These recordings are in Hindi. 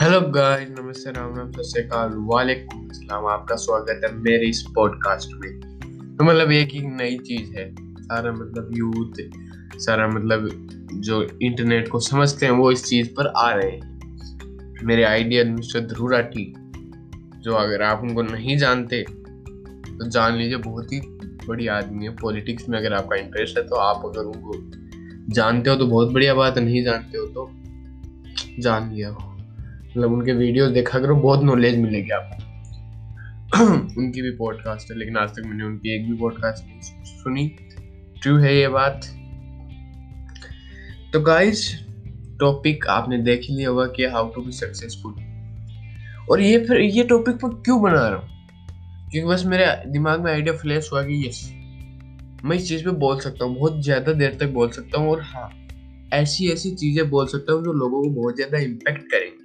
हेलो गाइस नमस्ते, राम राम, सत श्रीकाल वालेकुम अस्सलाम। आपका स्वागत है मेरे इस पॉडकास्ट में। तो मतलब एक ही नई चीज़ है, सारा मतलब यूथ सारा मतलब जो इंटरनेट को समझते हैं, वो इस चीज़ पर आ रहे हैं। मेरे आइडिया मिस्टर ध्रुव राठी, जो अगर आप उनको नहीं जानते तो जान लीजिए, बहुत ही बड़ी आदमी है। पॉलिटिक्स में अगर आपका इंटरेस्ट है तो आप अगर उनको जानते हो तो बहुत बढ़िया बात नहीं जानते हो तो जान लिया। मतलब उनके वीडियोस देखा करो, बहुत नॉलेज मिलेगी आपको। उनकी भी पॉडकास्ट है, लेकिन आज तक मैंने उनकी एक भी पॉडकास्ट सुनी। ट्रू है ये बात। तो गाइस टॉपिक आपने देख ही लिया होगा कि हाउ टू बी सक्सेसफुल और ये फिर, ये टॉपिक पर क्यों बना रहा हूँ? क्योंकि बस मेरे दिमाग में आइडिया फ्लैश हुआ कि यस मैं इस चीज़ पे बोल सकता हूँ, बहुत ज़्यादा देर तक बोल सकता हूँ और हाँ ऐसी ऐसी चीज़ें बोल सकता हूँ जो लोगों को बहुत ज़्यादा इम्पेक्ट करेंगे।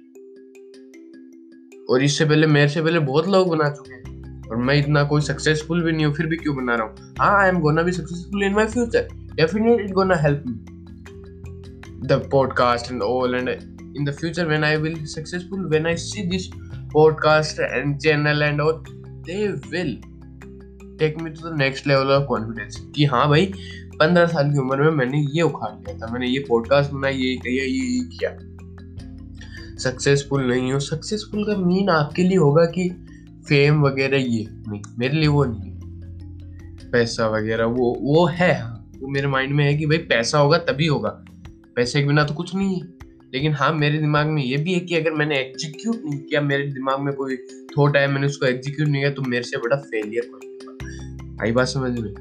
और इससे पहले मेरे से पहले बहुत लोग बना चुके हैं। और मैं इतना कोई सक्सेसफुल भी नहीं हूँ फिर भी क्यों बना रहा हूँ? हाँ I am gonna be successful in my future definitely gonna help me the podcast and all and the future when I will be successful, when I see this podcast and channel and all, they will take me to the next level of confidence. कि हाँ भाई पंद्रह साल की उम्र में मैंने ये उखाड़ लिया था मैंने ये पॉडकास्ट बनाया ये किया ये ये किया। सक्सेसफुल नहीं हो। सक्सेसफुल का मीन आपके लिए होगा कि फेम वगैरह ये नहीं, मेरे लिए वो नहीं। पैसा वगैरह, वो वो है वो मेरे माइंड में है कि भाई पैसा होगा तभी होगा। पैसे के बिना तो कुछ नहीं है। लेकिन हाँ मेरे दिमाग में ये भी है कि अगर मैंने एग्जीक्यूट नहीं किया, मेरे दिमाग में कोई थॉट है मैंने उसको एग्जीक्यूट नहीं किया तो मेरे से बड़ा फेलियर नहीं आई बात समझ में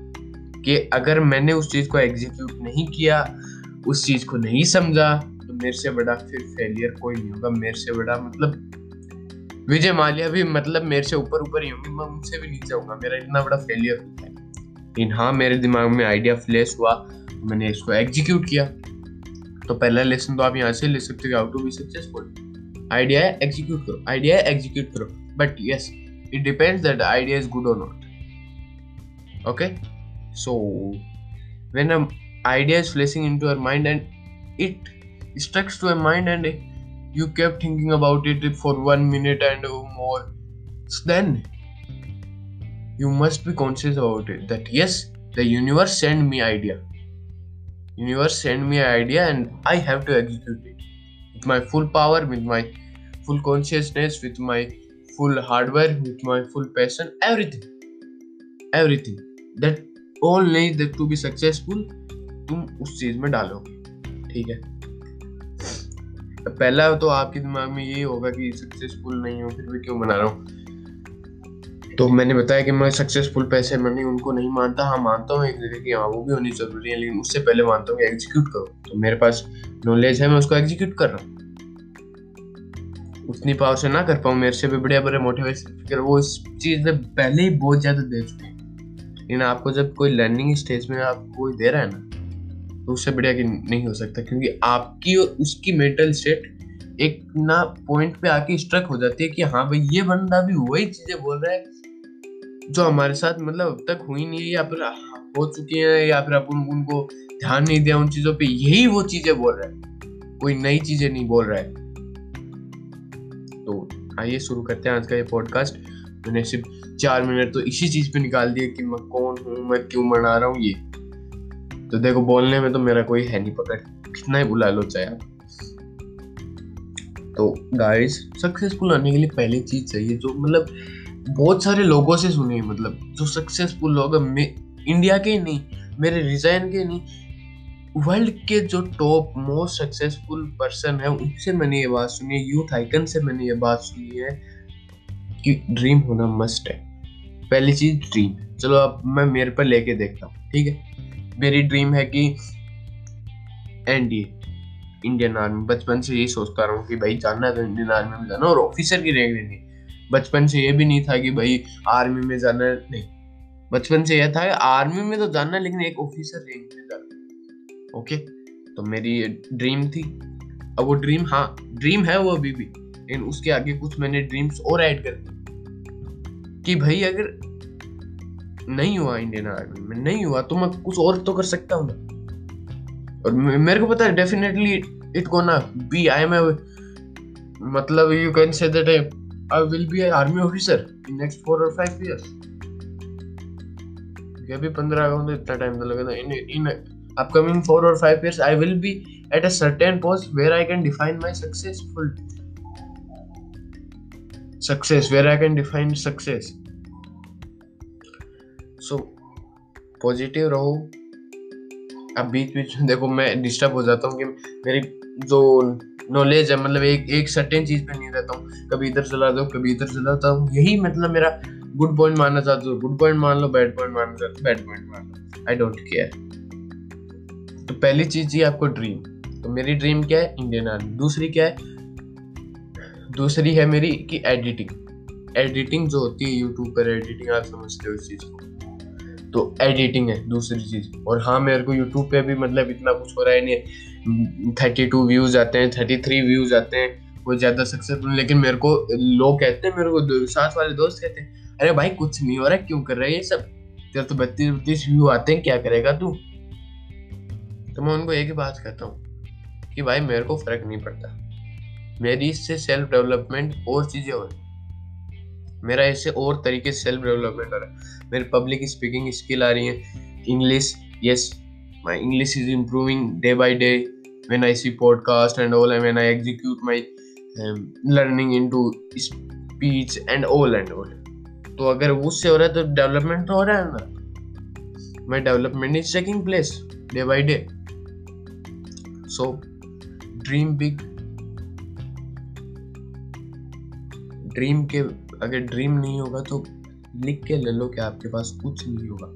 कि अगर मैंने उस चीज़ को एग्जीक्यूट नहीं किया, उस चीज़ को नहीं समझा तो मेरे से बड़ा फिर फेलियर कोई नहीं होगा, मेरे से बड़ा मतलब विजय माल्या भी मतलब मेरे से ऊपर ऊपर ही होंगे, मैं उनसे भी नीचे होगा मेरा इतना बड़ा फेलियर होता है। लेकिन हाँ मेरे दिमाग में आइडिया फ्लैश हुआ, मैंने इसको एग्जीक्यूट किया। तो पहला लेसन तो आप यहाँ से ले सकते हो how to be successful idea है एग्जीक्यूट करो आइडिया है एग्जीक्यूट करो। But yes it depends that idea is good और not okay so when an idea is flashing into your mind and it stuck to a mind and you kept thinking about it for one minute and more then you must be conscious about it that yes the universe sent me idea universe sent me idea and i have to execute it with my full power with my full consciousness with my full hardware with my full passion everything everything that all that to be successful तुम उस चीज़ में डालोगे ठीक है पहला तो आपके दिमाग में यही होगा कि सक्सेसफुल नहीं हो, फिर भी क्यों बना रहा हूँ? तो मैंने बताया कि मैं सक्सेसफुल पैसे मनी उनको नहीं मानता। हाँ मानता हूँ एक जगह की हाँ वो भी होनी ज़रूरी है, लेकिन उससे पहले मानता हूँ कि एग्जीक्यूट करो। तो मेरे पास नॉलेज है, मैं उसको एग्जीक्यूट कर रहा हूँ। उतनी पावर से ना कर पाऊँ, मेरे से भी बढ़िया बड़े मोटिवेशन वो इस चीज़ में पहले ही बहुत ज़्यादा दे चुके हैं। लेकिन आपको जब कोई लर्निंग स्टेज में आपको कोई दे रहा है ना तो उससे बढ़िया कि नहीं हो सकता, क्योंकि आपकी और उसकी मेंटल स्टेट एक ना पॉइंट पे आके स्ट्रक हो जाती है कि हाँ भाई, ये बंदा भी वही चीज़ें बोल रहा है जो हमारे साथ मतलब अब तक हुई नहीं है, या फिर हो चुकी है, या फिर अपन उनको ध्यान नहीं दिया उन चीज़ों पे, यही वो चीज़ें बोल रहा है। कोई नई चीज़ें नहीं बोल रहा है। तो आइए शुरू करते हैं आज का ये पॉडकास्ट मैंने सिर्फ़ चार मिनट तो इसी चीज़ पे निकाल दिया कि मैं कौन हूँ, मैं क्यों मना रहा हूँ, ये। तो देखो, बोलने में तो मेरा कोई है नहीं पकड़ कितना ही बुला लो चाहे तो गाइस सक्सेसफुल होने के लिए पहली चीज़ चाहिए जो मतलब बहुत सारे लोगों से सुनी है मतलब जो सक्सेसफुल लोग इंडिया के ही नहीं, मेरे रिजाइन के नहीं वर्ल्ड के जो टॉप मोस्ट सक्सेसफुल पर्सन है, उनसे मैंने ये बात सुनी है यूथ आइकन से मैंने ये बात सुनी है कि ड्रीम होना मस्ट है। पहली चीज़ ड्रीम चलो अब मैं मेरे पर लेके देखता हूँ, ठीक है? मेरी ड्रीम है कि एनडीए इंडियन आर्मी बचपन से यही सोचता रहा हूँ कि भाई जाना है तो इंडियन आर्मी में जाना और ऑफिसर की रैंक लेनी। बचपन से ये भी नहीं था कि भाई आर्मी में जाना, नहीं। बचपन से यह था आर्मी में तो जाना, लेकिन एक ऑफिसर रैंक में जाना। ओके तो मेरी ड्रीम थी। अब वो ड्रीम हाँ ड्रीम है वो अभी भी, लेकिन उसके आगे कुछ मैंने ड्रीम्स और ऐड कर दी। कि भाई अगर नहीं हुआ इंडियन आर्मी में, नहीं हुआ तो मैं कुछ और तो कर सकता हूँ। और मेरे को पता है definitely it gonna be I am मतलब you can say that I will be army officer in next four और फाइव इयर्स ये भी पंद्रह अगस्त इतना टाइम तो लगेगा। इन इन अपकमिंग फोर और five years I will be at a certain post where I can define my successful success where I can define success So positive रहो, अब बीच बीच में देखो मैं डिस्टर्ब हो जाता हूँ कि मेरी जो नॉलेज है मतलब एक एक सर्टेन चीज़ पे नहीं रहता हूँ। कभी इधर चला जाऊँ कभी इधर चलाता हूँ। यही मतलब मेरा गुड पॉइंट मानना चाहते हो। गुड पॉइंट मान लो बैड पॉइंट मानना चाहते हो बैड पॉइंट मान लो। आई डोंट केयर तो पहली चीज़ चाहिए आपको ड्रीम तो मेरी ड्रीम क्या है? इंडियन आर्मी दूसरी क्या है? दूसरी है मेरी कि एडिटिंग एडिटिंग जो होती है यूट्यूब पर एडिटिंग आप समझते हो इस चीज़ को। तो एडिटिंग है दूसरी चीज़। और हाँ मेरे को यूट्यूब पे भी मतलब इतना कुछ हो रहा है नहीं। थर्टी टू व्यूज़ आते हैं थर्टी थ्री व्यूज़ आते हैं वो ज़्यादा सक्सेसफुल लेकिन मेरे को लोग कहते हैं, मेरे को साथ वाले दोस्त कहते हैं, अरे भाई, कुछ नहीं हो रहा है क्यों कर रहा है ये सब? तेरे तो बत्तीस बत्तीस व्यू आते हैं, क्या करेगा तू? तो मैं उनको एक ही बात कहता हूँ कि भाई, मेरे को फ़र्क नहीं पड़ता। मेरी इससे सेल्फ डेवलपमेंट और चीज़ें हो मेरा ऐसे और तरीके से सेल्फ डेवलपमेंट हो रहा है। मेरी पब्लिक स्पीकिंग स्किल आ रही है। English yes my English is improving day by day I see podcast and all and when I execute my um, learning into speech and all and all. तो अगर उससे हो रहा है तो डेवलपमेंट तो हो रहा है ना। My development is taking place day by day so dream big dream के अगर ड्रीम नहीं होगा तो लिख के ले लो कि आपके पास कुछ नहीं होगा।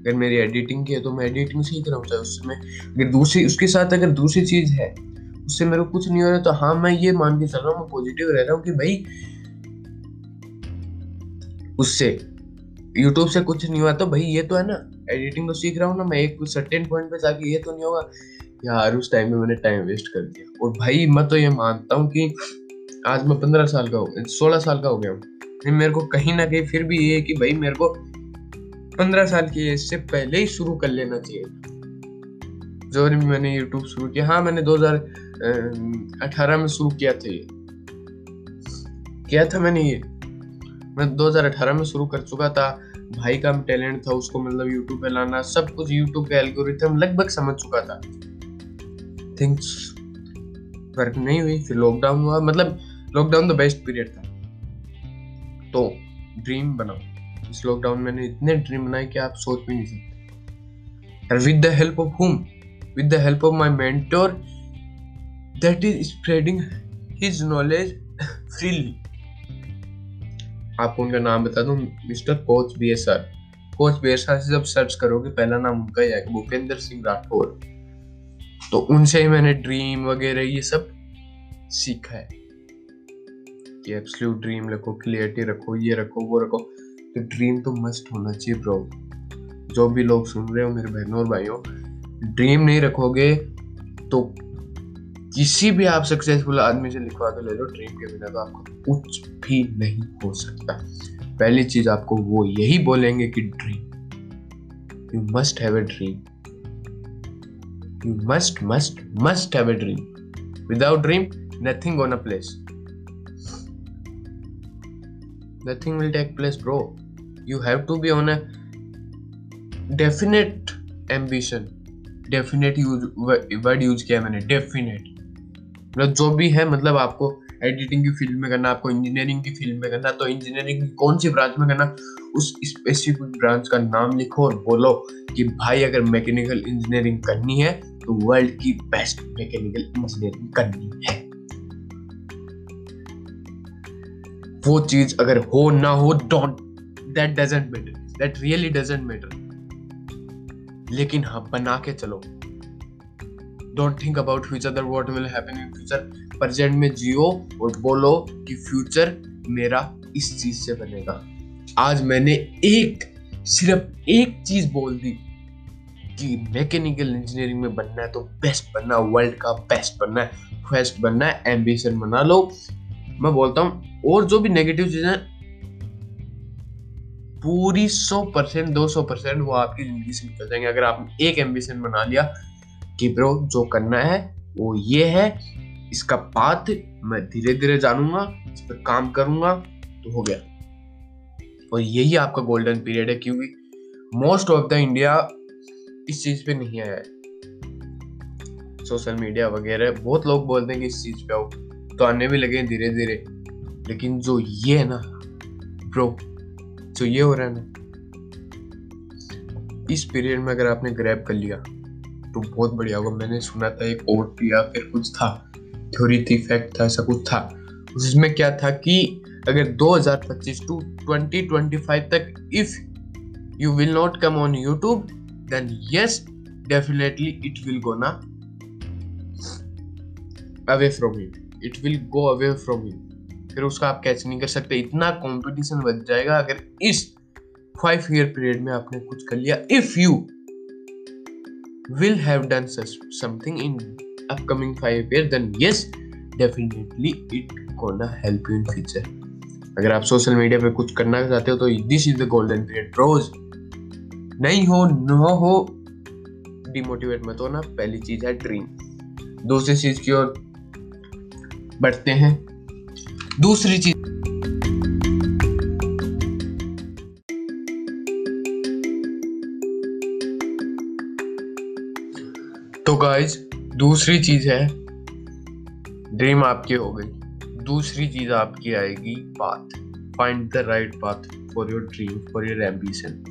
अगर मेरी एडिटिंग की है तो मैं एडिटिंग रहा हूँ चाहे उसमें अगर दूसरी उसके साथ अगर दूसरी चीज़ है, उससे मेरे को कुछ नहीं हो रहा तो हाँ मैं ये मान के चल रहा हूँ, मैं पॉजिटिव रह रहा हूँ कि भाई उससे यूट्यूब से कुछ नहीं हुआ तो भाई ये तो है ना एडिटिंग तो सीख रहा हूँ ना, मैं एक सर्टेन पॉइंट पे जाके ये तो नहीं होगा। यार, उस टाइम में मैंने टाइम वेस्ट कर दिया। और भाई, मैं तो ये मानता हूँ कि आज मैं पंद्रह साल का हो सोलह साल का हो गया हूँ। मेरे को कहीं ना कहीं फिर भी ये है कि भाई मेरे को पंद्रह साल की एज से पहले ही शुरू कर लेना चाहिए। जो मैंने यूट्यूब शुरू किया हाँ मैंने 2018 में शुरू किया था ये। किया था मैंने ये। मैं 2018 में शुरू कर चुका था। भाई का टैलेंट था उसको मतलब यूट्यूब पे लाना, सब कुछ यूट्यूब का एल्गोरिथम लगभग समझ चुका था। थिंग्स वर्क नहीं हुई, फिर लॉकडाउन हुआ मतलब लॉकडाउन तो बेस्ट पीरियड था। तो ड्रीम बनाओ। इस लॉकडाउन मैंने इतने ड्रीम बनाए कि आप सोच भी नहीं सकते। और with the help of whom with the help of my mentor that is spreading his knowledge freely आपको उनका नाम बता दूँ mister coach B S R coach B S R से जब सर्च करोगे, पहला नाम उनका ही आएगा, भूपेंद्र सिंह राठौर। तो उनसे ही मैंने ड्रीम वगैरह ये सब सीखा है। कि एब्सोल्यूट ड्रीम रखो क्लियरिटी रखो, ये रखो, वो रखो। तो ड्रीम तो मस्ट होना चाहिए ब्रो जो भी लोग सुन रहे हो, मेरे बहनों और भाइयों ड्रीम नहीं रखोगे तो किसी भी आप सक्सेसफुल आदमी से लिखवा के ले लो ड्रीम के बिना तो आपको कुछ भी नहीं हो सकता। पहली चीज़ आपको वो यही बोलेंगे कि dream you must have a dream you must must must have a dream without dream nothing on a place nothing will take place, bro. You have to be on a definite ambition. Definite use word use किया मैंने डेफिनेट मतलब जो भी है मतलब आपको एडिटिंग की फ़ील्ड में करना, आपको इंजीनियरिंग की फ़ील्ड में करना तो इंजीनियरिंग की कौन सी ब्रांच में करना, उस स्पेसिफिक ब्रांच का नाम लिखो और बोलो कि भाई, अगर मैकेनिकल इंजीनियरिंग करनी है तो वर्ल्ड की बेस्ट मैकेनिकल इंजीनियरिंग करनी है। वो चीज़ अगर हो ना हो don't that doesn't matter that really doesn't matter लेकिन हाँ बना के चलो। Don't think about future that what will happen in future present में जियो और बोलो कि फ्यूचर मेरा इस चीज़ से बनेगा। आज मैंने एक, सिर्फ़ एक चीज़ बोल दी कि मैकेनिकल इंजीनियरिंग में बनना है तो बेस्ट बनना वर्ल्ड का बेस्ट बनना है फ़र्स्ट बनना है एम्बिशन बना लो। मैं बोलता हूँ और जो भी नेगेटिव चीज़ें पूरी सौ परसेंट, दो सौ परसेंट वो आपकी ज़िंदगी से निकल जाएँगे। अगर आपने एक एम्बिशन बना लिया कि ब्रो जो करना है, वो ये है, इसका पाथ मैं धीरे धीरे जानूँगा, इस पर काम करूँगा तो हो गया। और यही आपका गोल्डन पीरियड है, क्योंकि मोस्ट ऑफ़ द इंडिया इस चीज़ पे नहीं आया है। सोशल मीडिया वगैरह, बहुत लोग बोलते हैं कि इस चीज़ पे आओ तो आने भी लगे धीरे धीरे लेकिन जो ये है ना ब्रो जो ये हो रहा है ना, इस पीरियड में अगर आपने ग्रैब कर लिया तो बहुत बढ़िया होगा। मैंने सुना था एक ओट या फिर कुछ था थ्योरी थी फैक्ट था, ऐसा कुछ था। उसमें क्या था कि अगर 2025 टू 2025 तक if you will not come on YouTube then yes definitely it will go ना away from you it will go away from you फिर उसका आप कैच नहीं कर सकते। इतना कंपटीशन बच जाएगा अगर इस फाइव ईयर पीरियड में आपने कुछ कर लिया। If you will have done something in upcoming five year then yes definitely it gonna help you in future अगर आप सोशल मीडिया पे कुछ करना चाहते हो तो this is the golden period रोज नहीं हो, न हो डिमोटिवेट मत होना। पहली चीज़ है ड्रीम दूसरी चीज़ की ओर बढ़ते हैं। दूसरी चीज़। तो गाइज़ दूसरी चीज़ है ड्रीम आपकी हो गई। दूसरी चीज़ आपकी आएगी path find the right path for your dream for your ambition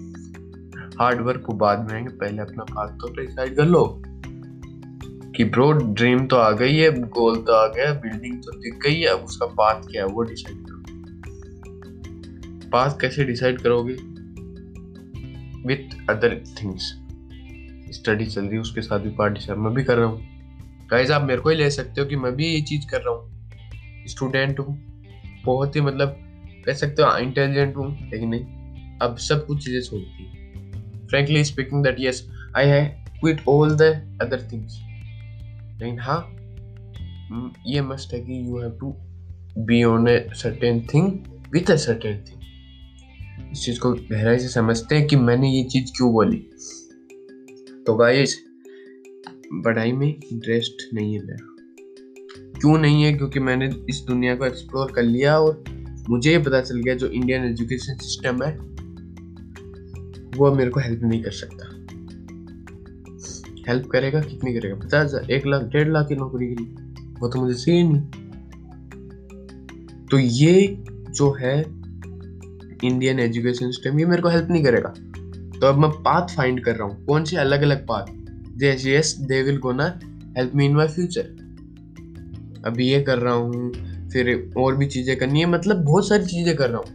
hard work को बाद में आएँगे, पहले अपना पाथ तो डिसाइड कर लो। कि ब्रो ड्रीम तो आ गई है गोल तो आ गया बिल्डिंग तो दिख गई है, अब उसका पाथ क्या है, वो डिसाइड करो। पाथ कैसे डिसाइड करोगे? विथ अदर थिंग्स स्टडी चल रही है, उसके साथ भी पार्ट मैं भी कर रहा हूँ। गाइस आप मेरे को ही ले सकते हो कि मैं भी ये चीज़ कर रहा हूँ। स्टूडेंट हूँ। बहुत ही मतलब कह सकते हो इंटेलिजेंट हूँ, लेकिन नहीं। अब सब कुछ चीज़ें छोड़ती frankly speaking that yes I है quit all the other things लेकिन हाँ। ये मस्ट है कि you have to be on a certain thing with a certain thing इस चीज़ को गहराई से समझते हैं कि मैंने ये चीज़ क्यों बोली। तो गाइस पढ़ाई में इंटरेस्ट नहीं है मेरा। क्यों नहीं है? क्योंकि मैंने इस दुनिया को एक्सप्लोर कर लिया और मुझे ये पता चल गया जो इंडियन एजुकेशन सिस्टम है, वो मेरे को हेल्प नहीं कर सकता। हेल्प करेगा, कितनी करेगा? पचास हज़ार, एक लाख, डेढ़ लाख की नौकरी के लिए। वो तो मुझे चाहिए नहीं। तो ये जो है इंडियन एजुकेशन सिस्टम ये मेरे को हेल्प नहीं करेगा। तो अब मैं पाथ फाइंड कर रहा हूँ। कौन सी? अलग अलग पाथ जैसे yes they will gonna help me in my future अभी ये कर रहा हूँ, फिर और भी चीज़ें करनी है। मतलब बहुत सारी चीज़ें कर रहा हूँ।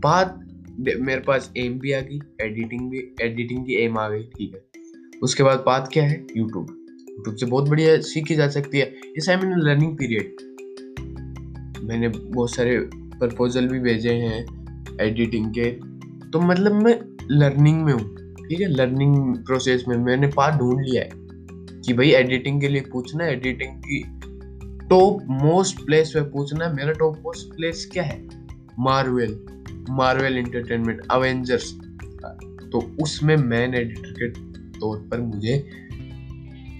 पाथ मेरे पास एम भी आ गई एडिटिंग भी एडिटिंग की एम आ गई, ठीक है। उसके बाद बात क्या है? यूट्यूब यूट्यूब से बहुत बढ़िया सीखी जा सकती है। इस आई मीन लर्निंग पीरियड मैंने बहुत सारे प्रपोजल भी भेजे हैं एडिटिंग के। तो मतलब मैं लर्निंग में हूँ, ठीक है? लर्निंग प्रोसेस में मैंने पार्ट ढूंढ लिया है कि भाई एडिटिंग के लिए पूछना एडिटिंग की टॉप मोस्ट प्लेस पे पूछना। मेरा टॉप मोस्ट प्लेस क्या है? मार्वेल मार्वेल इंटरटेनमेंट अवेंजर्स तो उसमें मैन एडिटर के तौर पर मुझे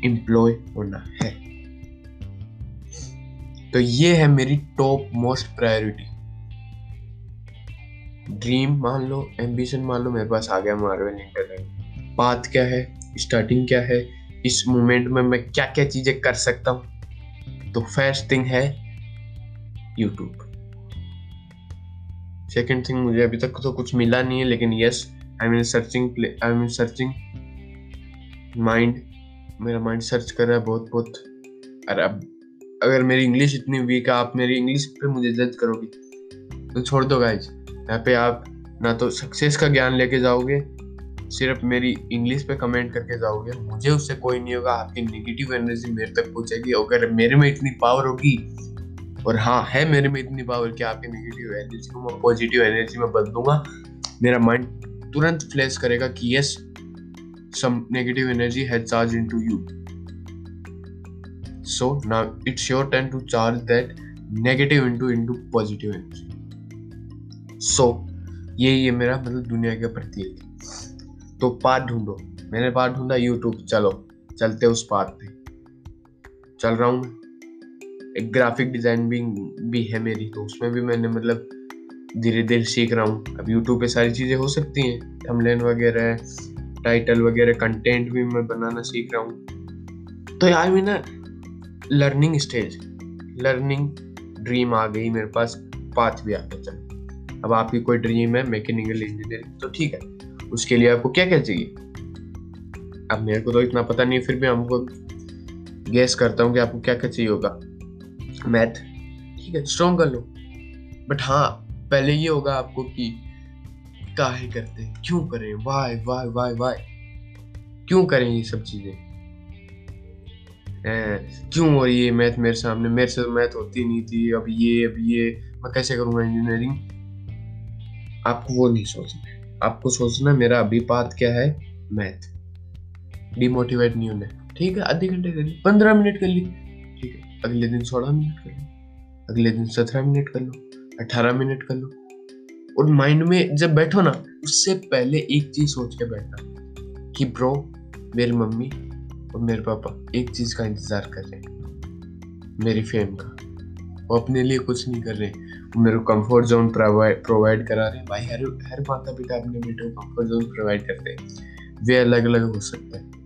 एम्प्लॉय होना है। तो ये है मेरी टॉप मोस्ट प्रायोरिटी ड्रीम मान लो एम्बिशन मान लो, मेरे पास आ गया मार्वल इंटरनेट बात क्या है? स्टार्टिंग क्या है? इस मोमेंट में मैं क्या क्या चीज़ें कर सकता हूँ? तो फ़र्स्ट थिंग है यूट्यूब सेकंड थिंग मुझे अभी तक तो कुछ मिला नहीं है, लेकिन yes I mean searching I mean searching mind मेरा माइंड सर्च कर रहा है बहुत बहुत। अरे अब, अगर मेरी इंग्लिश इतनी वीक है, आप मेरी इंग्लिश पे मुझे जज करोगे तो छोड़ दो गाइज़ यहाँ पे आप ना तो सक्सेस का ज्ञान लेके जाओगे, सिर्फ़ मेरी इंग्लिश पे कमेंट करके जाओगे। मुझे उससे कोई नहीं होगा, आपकी नेगेटिव एनर्जी मेरे तक पहुंचेगी। अगर मेरे में इतनी पावर होगी, और हाँ है मेरे में इतनी पावर कि आपकी नेगेटिव एनर्जी को मैं पॉजिटिव एनर्जी में बदलूँगा, मेरा माइंड तुरंत फ्लैश करेगा कि yes some negative energy has charged into you so, now it's your turn to charge that negative into into positive energy. So यही है मेरा मतलब दुनिया के प्रति तो पार्ट ढूंढो। मैंने पार्ट ढूंढा यूट्यूब चलो, चलते उस पार्ट पे। चल रहा हूँ एक ग्राफिक डिज़ाइन भी भी है मेरी तो उसमें भी मैंने मतलब धीरे धीरे सीख रहा हूँ। अब यूट्यूब पे सारी चीज़ें हो सकती हैं। थंबनेल वगैरह टाइटल वगैरह कंटेंट भी मैं बनाना सीख रहा हूँ। तो यार मैं ना लर्निंग स्टेज लर्निंग ड्रीम आ गई मेरे पास पाथ भी आ गया। चल, अब आपकी कोई ड्रीम है मैकेनिकल इंजीनियरिंग तो ठीक है, उसके लिए आपको क्या क्या चाहिए? अब मेरे को तो इतना पता नहीं, फिर भी हमको गैस करता हूँ कि आपको क्या क्या चाहिए होगा। मैथ ठीक है स्ट्रॉन्ग कर लो। बट हाँ पहले ये होगा आपको कि काहे करते क्यों करें? वाई वाई वाई वाई क्यों करें ये सब चीज़ें? क्यों? और ये मैथ मेरे सामने, मेरे से तो मैथ होती नहीं थी। अब ये अब ये, मैं कैसे करूँगा इंजीनियरिंग आपको वो नहीं सोचना आपको सोचना मेरा अभी बात क्या है? मैथ डिमोटिवेट नहीं होना ठीक है? आधे घंटे कर ली। पंद्रह मिनट कर ली। ठीक है? अगले दिन सोलह मिनट कर लो। अगले दिन सत्रह मिनट कर लो। अठारह मिनट कर लो। और माइंड में जब बैठो ना, उससे पहले एक चीज़ सोच के बैठना कि ब्रो मेरी मम्मी और मेरे पापा एक चीज़ का इंतज़ार कर रहे हैं। मेरी फेम का। वो अपने लिए कुछ नहीं कर रहे। वो मेरे को कंफर्ट जोन प्रोवाइड करा रहे हैं। भाई, हर हर माता पिता अपने बेटे को कंफर्ट जोन प्रोवाइड करते हैं। वे अलग अलग हो सकते हैं।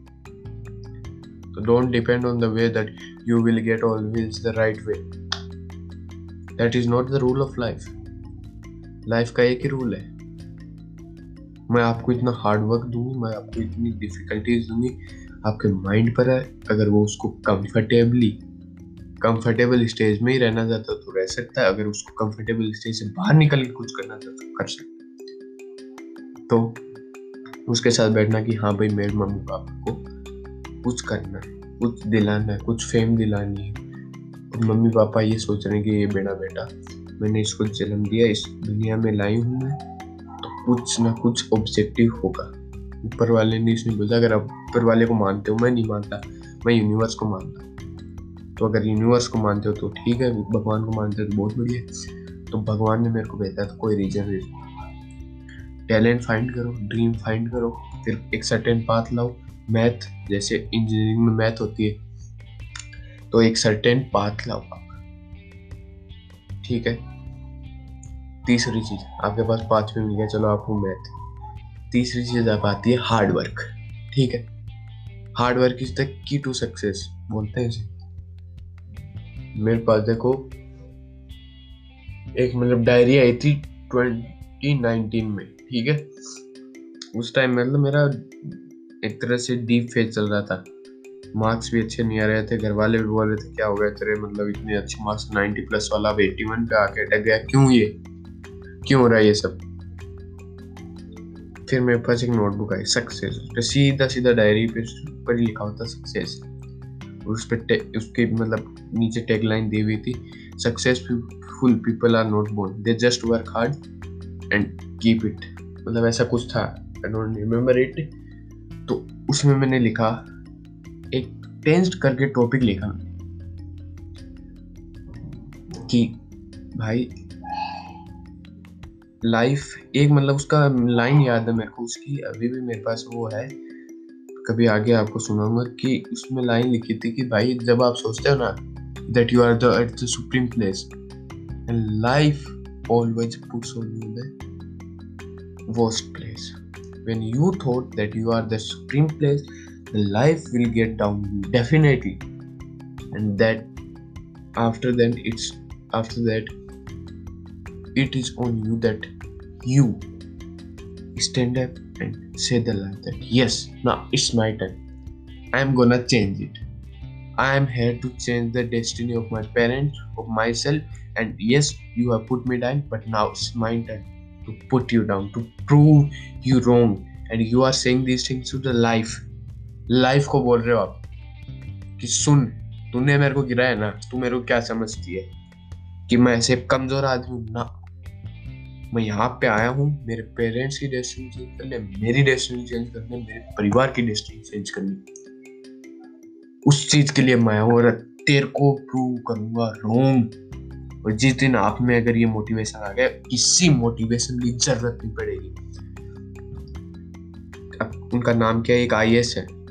So don't depend on the way that you will get always the right way. That is not the rule of life. Life का एक ही रूल है। मैं आपको इतना हार्ड वर्क दूँगी मैं आपको इतनी डिफिकल्टीज दूँगी आपके माइंड पर है अगर वो उसको कंफर्टेबली कंफर्टेबल स्टेज में ही रहना चाहता है तो रह सकता है। अगर उसको कंफर्टेबल स्टेज से बाहर निकल के कुछ करना चाहता तो कर सकता तो उसके साथ बैठना कि हाँ भाई, मेरे मम्मी पापा को कुछ करना है, कुछ दिलाना है, कुछ फेम दिलानी है। और मम्मी पापा ये सोच रहे हैं कि ये बेटा बेटा मैंने इसको जन्म दिया, इस दुनिया में लाई हूँ मैं। तो कुछ ना कुछ ऑब्जेक्टिव होगा। ऊपर वाले ने इसमें बोला, अगर आप ऊपर वाले को मानते हो, मैं नहीं मानता, मैं यूनिवर्स को मानता तो अगर यूनिवर्स को मानते हो तो ठीक है, भगवान को मानते हो तो बहुत बढ़िया तो भगवान ने मेरे को भेजा तो कोई रीजन नहीं। टैलेंट फाइंड करो ड्रीम फाइंड करो, फिर एक सर्टेन पाथ लाओ। मैथ जैसे इंजीनियरिंग में मैथ होती है तो एक सर्टेन पाथ लाओ ठीक है। तीसरी चीज़, आपके पास पाँच में मिल गया, चलो आपको मैथ तीसरी चीज़ आप आती है हार्ड वर्क ठीक है। Hard work is the key to success बोलते हैं इसे। मेरे पास देखो, एक मतलब डायरी आई थी ट्वेंटी नाइनटीन में, ठीक है। उस टाइम मतलब मेरा एक तरह से डीप फ़ेज़ चल रहा था। मार्क्स भी अच्छे नहीं आ रहे थे घर वाले भी बोल रहे थे, क्या हो गया तेरे? मतलब इतने अच्छे मार्क्स 90 प्लस वाला अब 81 पे आके अटक गया, क्यों ये? क्यों हो रहा है ये सब? फिर मेरे पास एक नोटबुक आई सक्सेस सीधा सीधा डायरी पे पर लिखा होता सक्सेस उस पर उसके मतलब नीचे टैग लाइन दी हुई थी successful people are not born they just work hard and keep it मतलब ऐसा कुछ था आई डोंट रिमेम्बर इट तो उसमें मैंने लिखा एक टेंस्ड करके टॉपिक लिखा। कि भाई, लाइफ एक मतलब उसका लाइन याद है मेरे को उसकी, अभी भी मेरे पास वो है। कभी आगे आपको सुनाऊँगा कि उसमें लाइन लिखी थी कि भाई, जब आप सोचते हो ना that you are the at the supreme place and life always puts on you the worst place when you thought that you are the supreme place the life will get down definitely. And that after then it's after that it is on you that you stand up and say the line that yes now it's my turn. I am gonna change it. I am here to change the destiny of my parents of myself and yes you have put me down but now it's my turn to put you down, to prove you wrong, and you are saying these things to the life. Life को बोल रहे हो आप कि सुन, तूने मेरे को गिराया ना, तू मेरे को क्या समझती है? कि मैं ऐसे कमज़ोर आदमी हूँ ना। मैं यहाँ पे आया हूँ, मेरे पेरेंट्स की डेस्टिनी चेंज करने, मेरी डेस्टिनी चेंज करने, मेरे परिवार की डेस्टिनी चेंज करनी। उस चीज़ के लिए मैं और तेरे को प्रूव करूँगा रोंग और जिस दिन आप में अगर ये मोटिवेशन आ गया, किसी मोटिवेशन की ज़रूरत नहीं पड़ेगी। अब उनका नाम क्या है? एक आई है।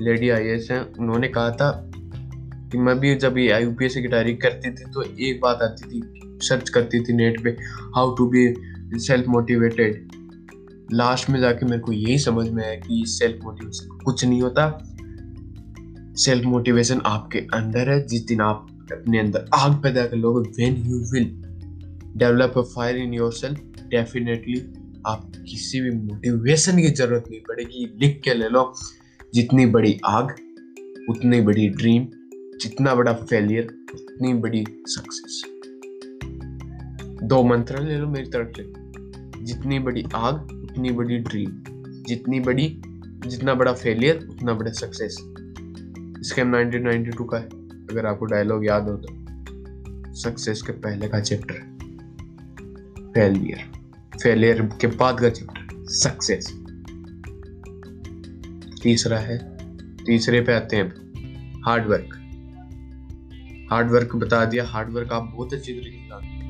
लेडी आई है, उन्होंने कहा था कि मैं भी जब ये यूपीएससी की तैयारी करती थी तो एक बात आती थी सर्च करती थी नेट पे how to be self motivated last में जाके मेरे को यही समझ में आया कि सेल्फ मोटिवेशन कुछ नहीं होता। सेल्फ मोटिवेशन आपके अंदर है, जिस दिन आप अपने अंदर आग पैदा कर लोगे when you will develop a fire in yourself definitely आप किसी भी मोटिवेशन की ज़रूरत नहीं पड़ेगी, लिख के ले लो। जितनी बड़ी आग, उतनी बड़ी ड्रीम जितना बड़ा फेलियर उतनी बड़ी सक्सेस दो मंत्र ले लो मेरी तरफ़ से. जितनी बड़ी आग, उतनी बड़ी ड्रीम जितनी बड़ी, जितना बड़ा फेलियर उतना बड़ा सक्सेस स्कैम 1992 का है, अगर आपको डायलॉग याद हो तो. सक्सेस के पहले का चैप्टर फेलियर फेलियर के बाद का चैप्टर सक्सेस तीसरा है। तीसरे पे आते हैं हार्ड हार्डवर्क हार्ड वर्क बता दिया। हार्डवर्क आप बहुत अच्छी तरीके से